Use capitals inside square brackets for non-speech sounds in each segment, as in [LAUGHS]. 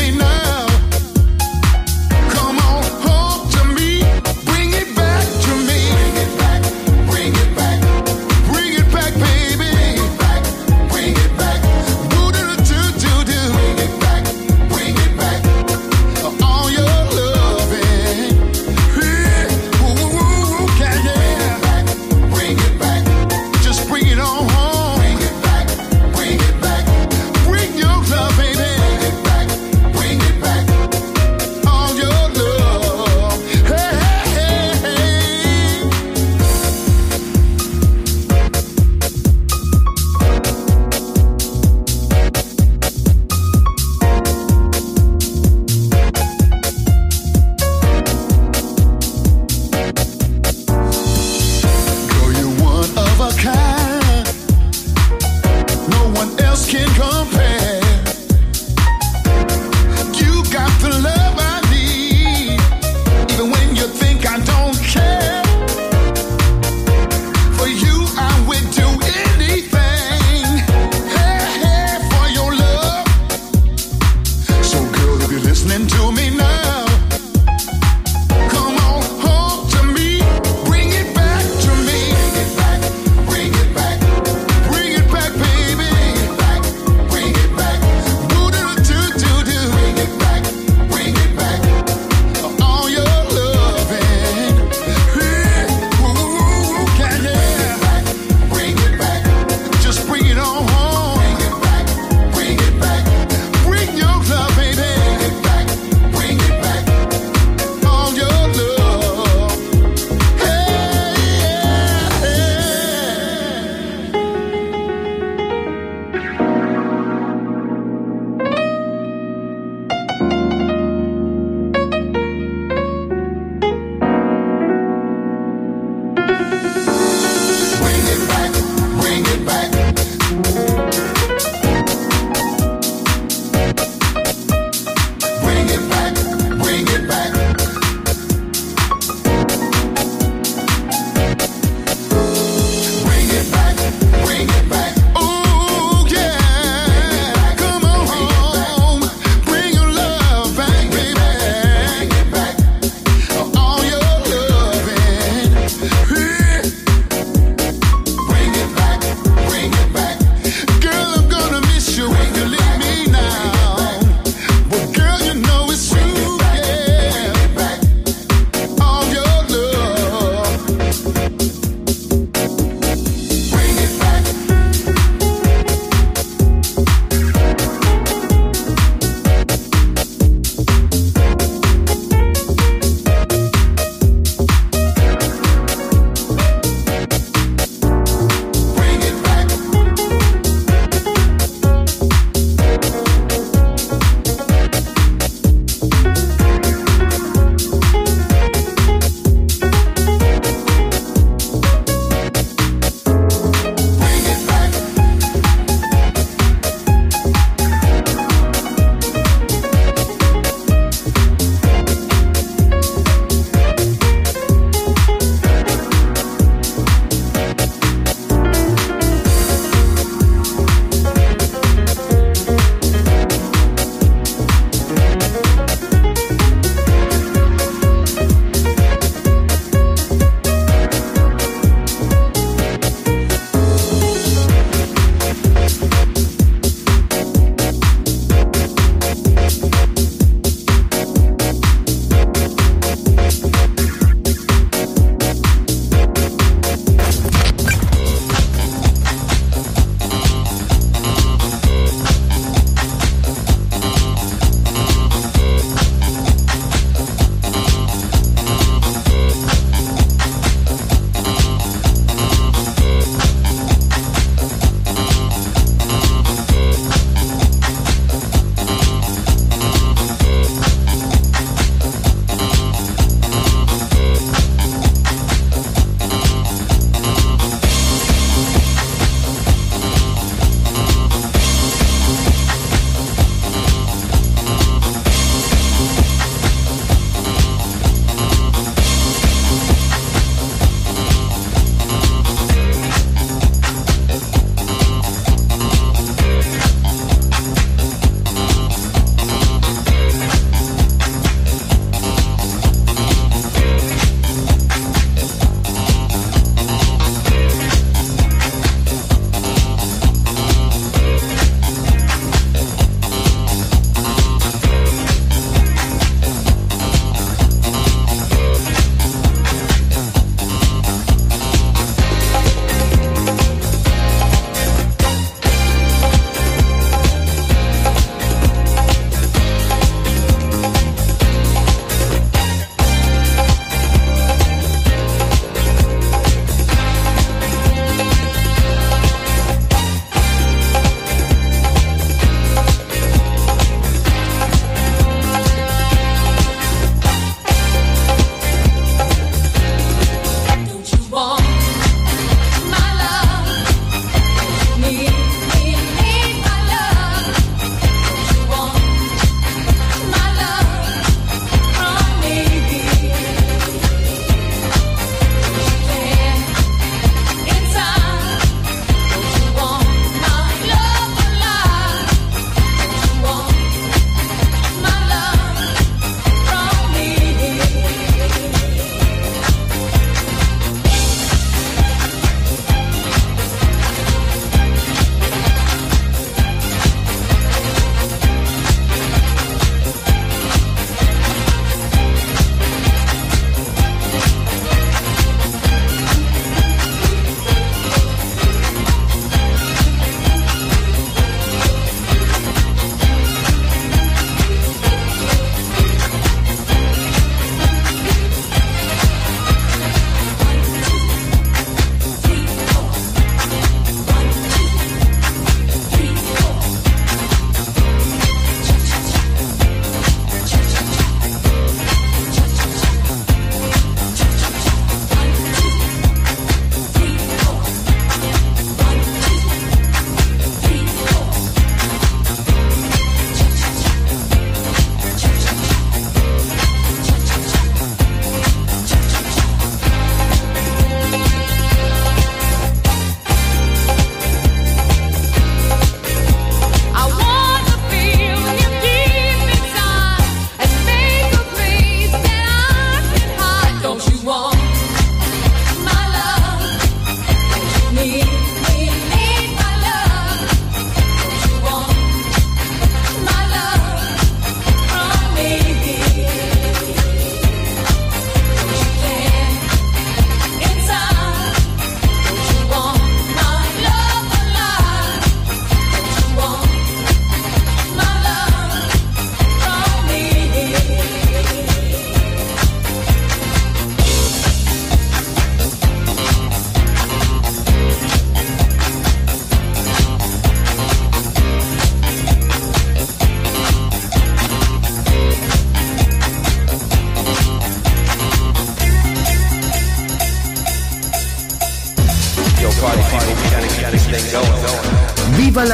may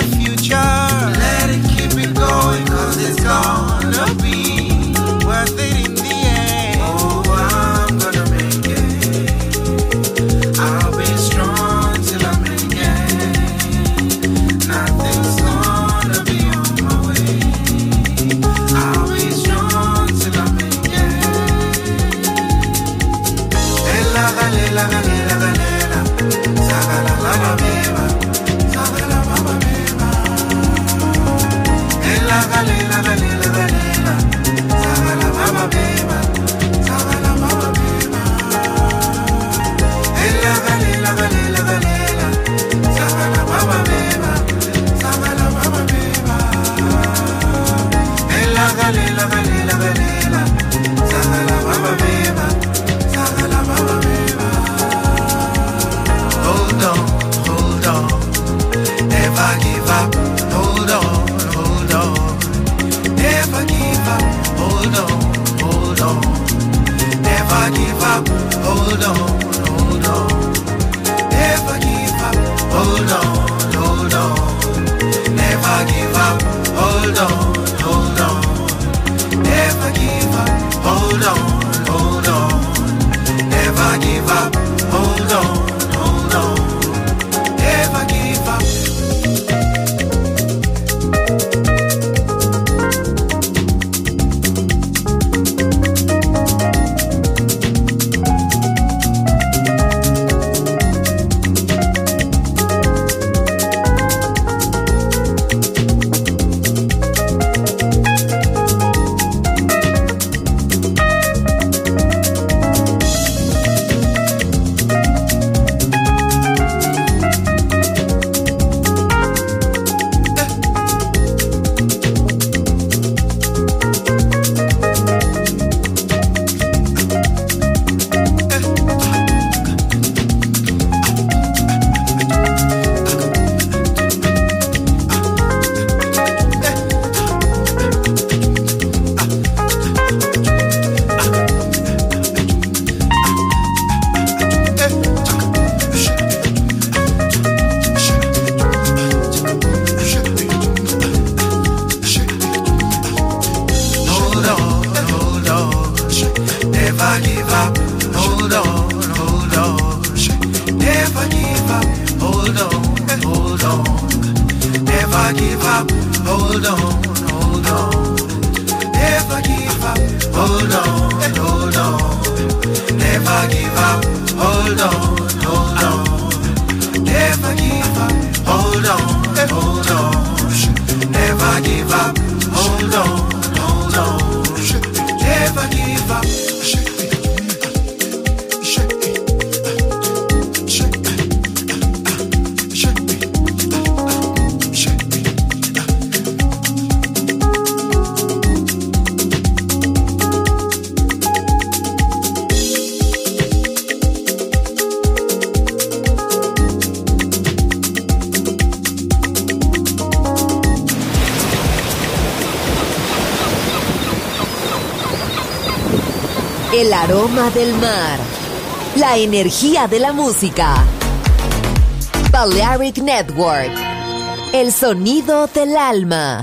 the future. La energía de la música. Balearic Network. El sonido del alma.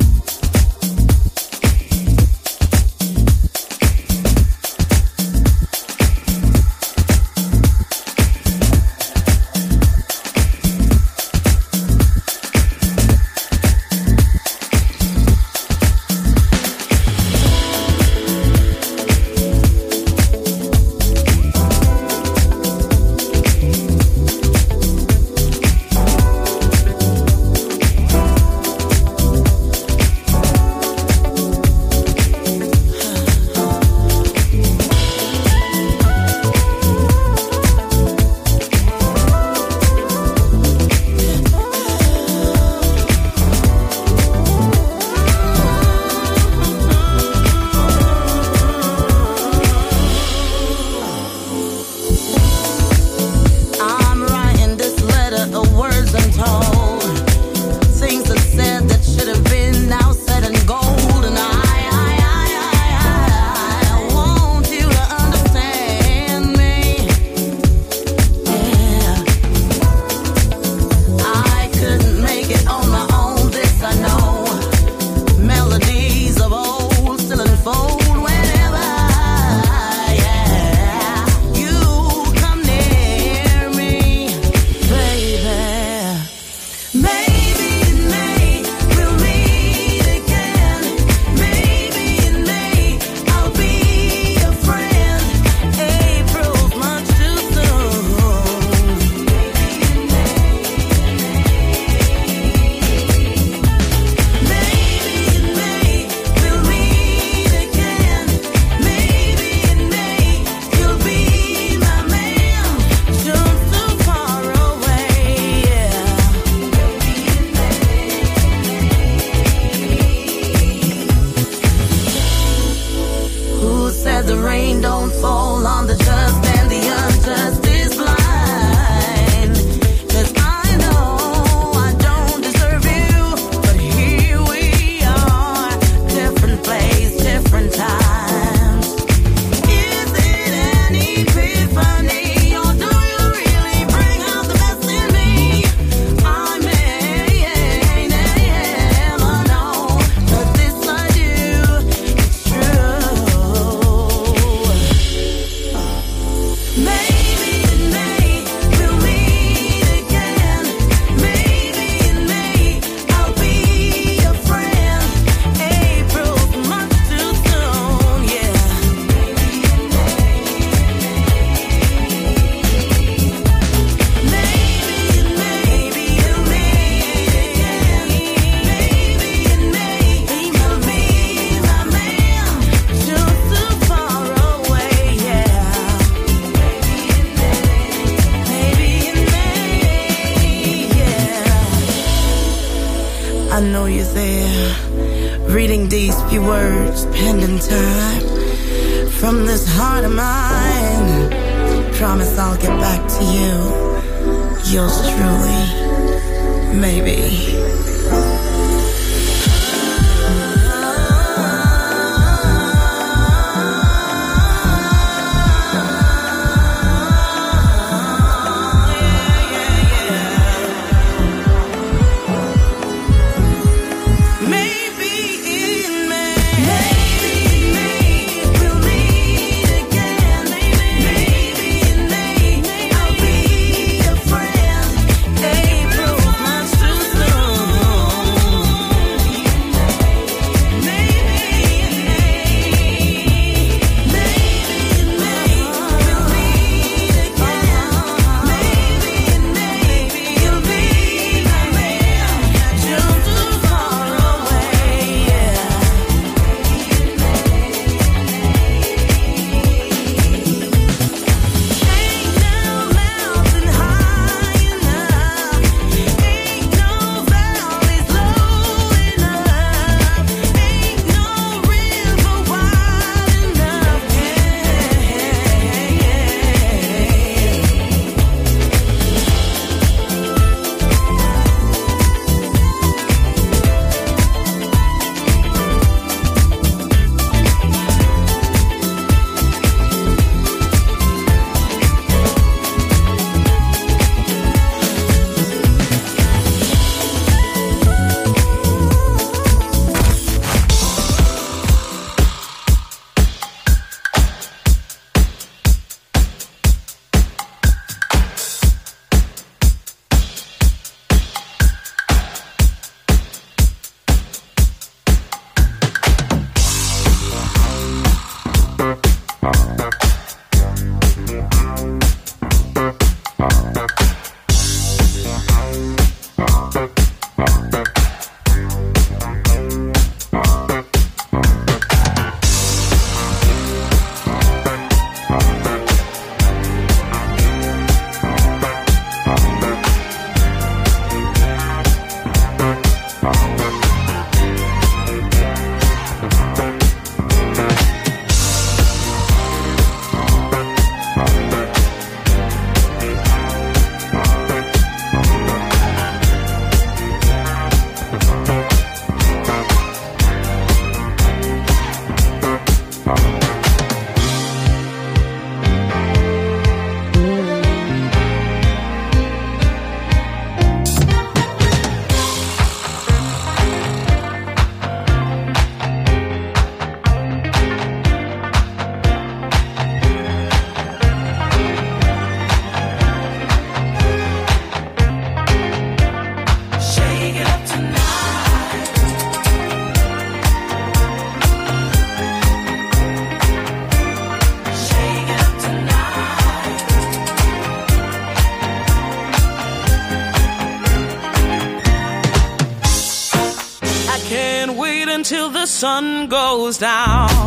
sun goes down.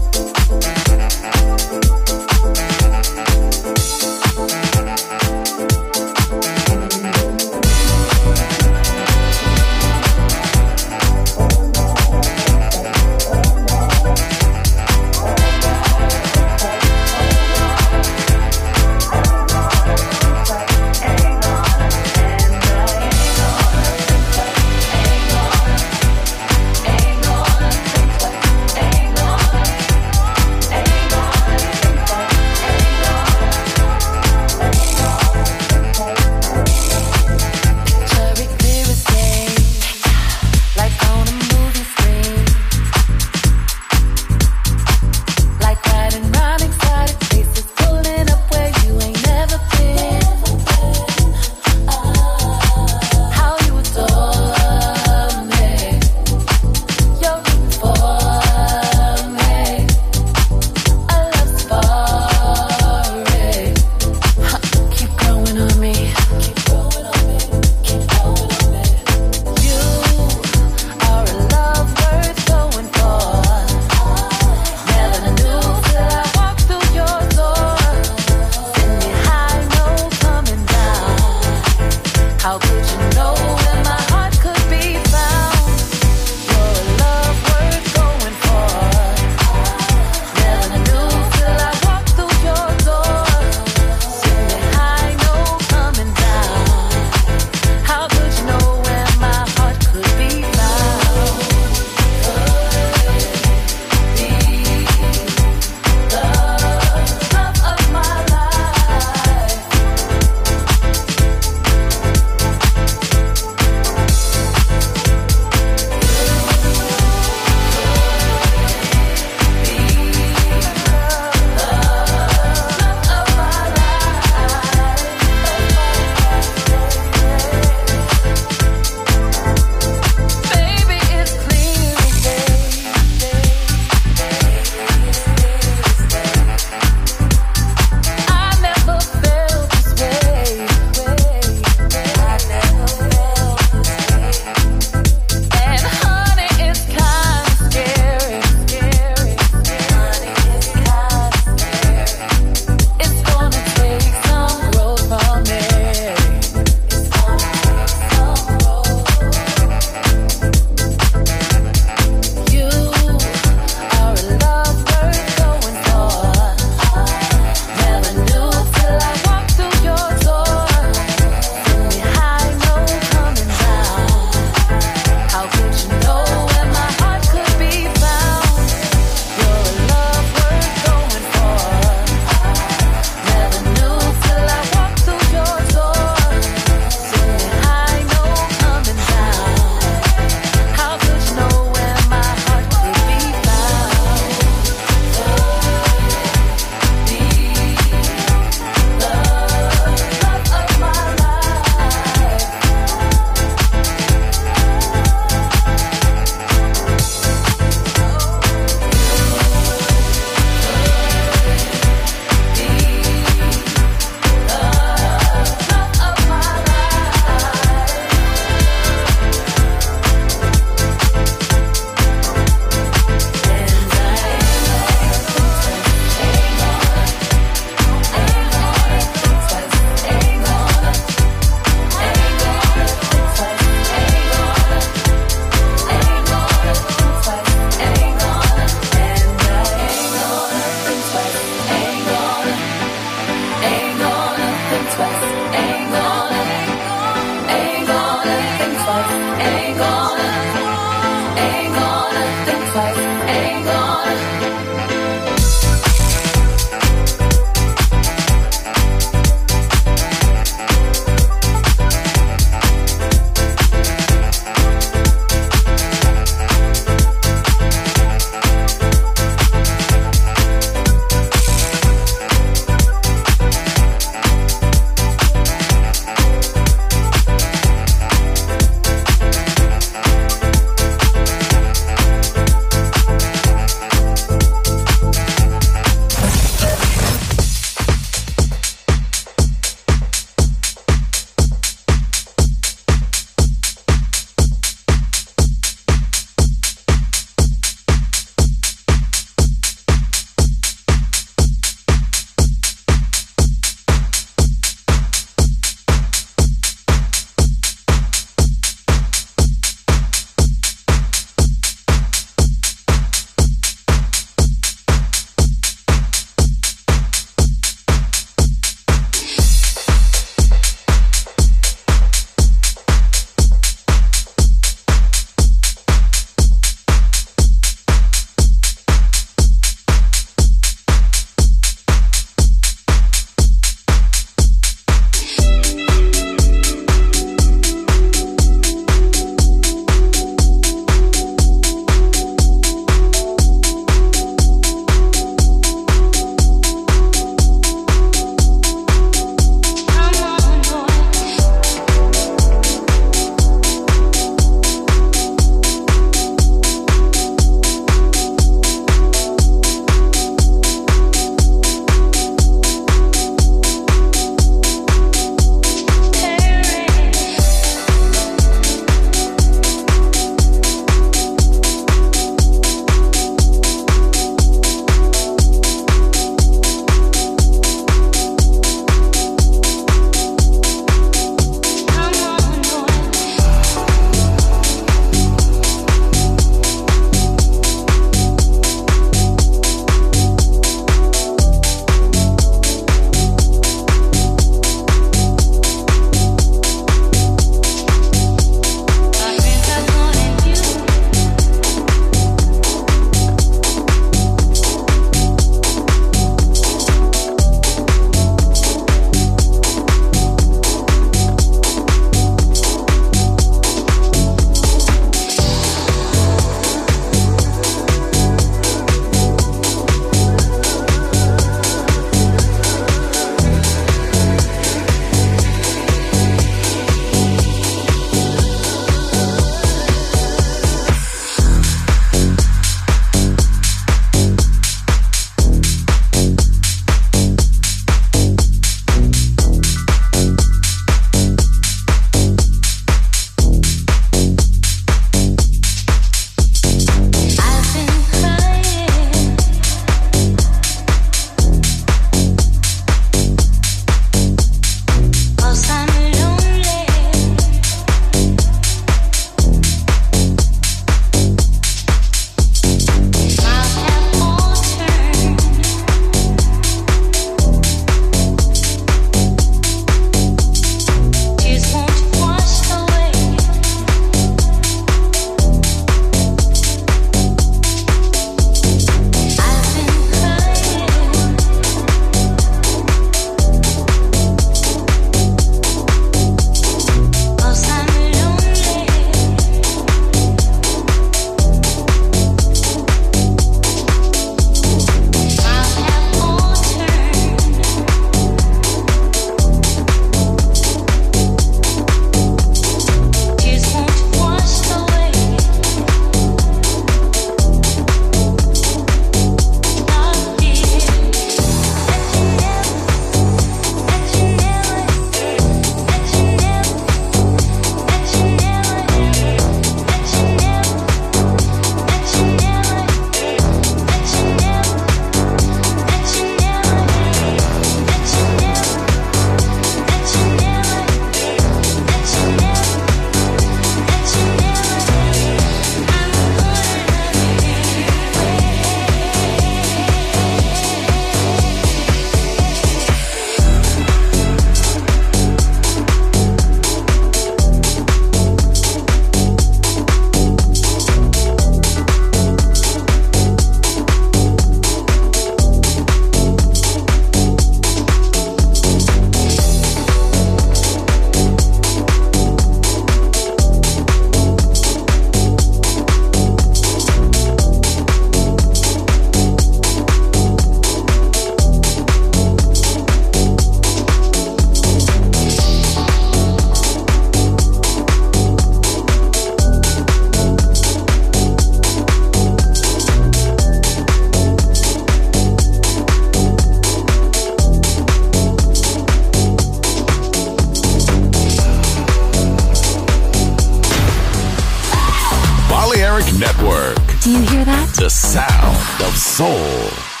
Do you hear that? The sound of soul.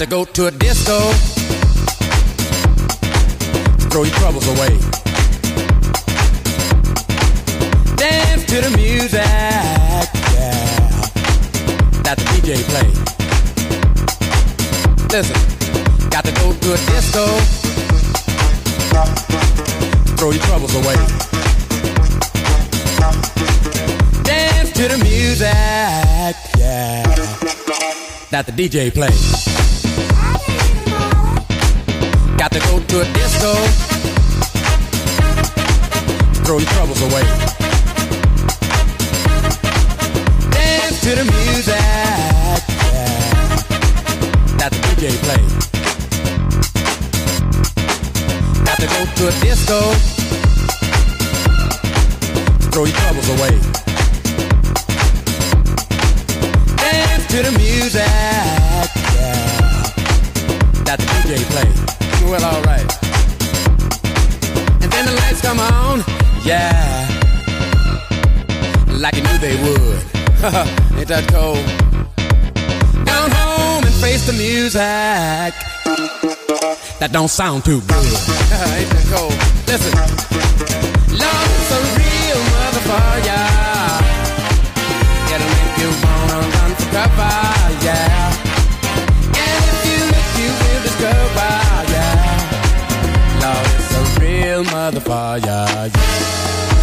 To go to a disco. Throw your troubles away. Dance to the music. Yeah. That the DJ play. Listen. Got to go to a disco. Throw your troubles away. Dance to the music. Yeah. That the DJ play. Got to go to a disco. Throw your troubles away. Dance to the music. Yeah. That the DJ play. Got to go to a disco. Throw your troubles away. Dance to the music. Yeah. That the DJ play. Well, alright. And then the lights come on. Yeah. Like you knew they would. [LAUGHS] Ain't that cold? Down home and face the music. That don't sound too good. [LAUGHS] Ain't that cold? Listen. Love is a real motherfucker. It'll make you wanna run for cover, real fire. yeah.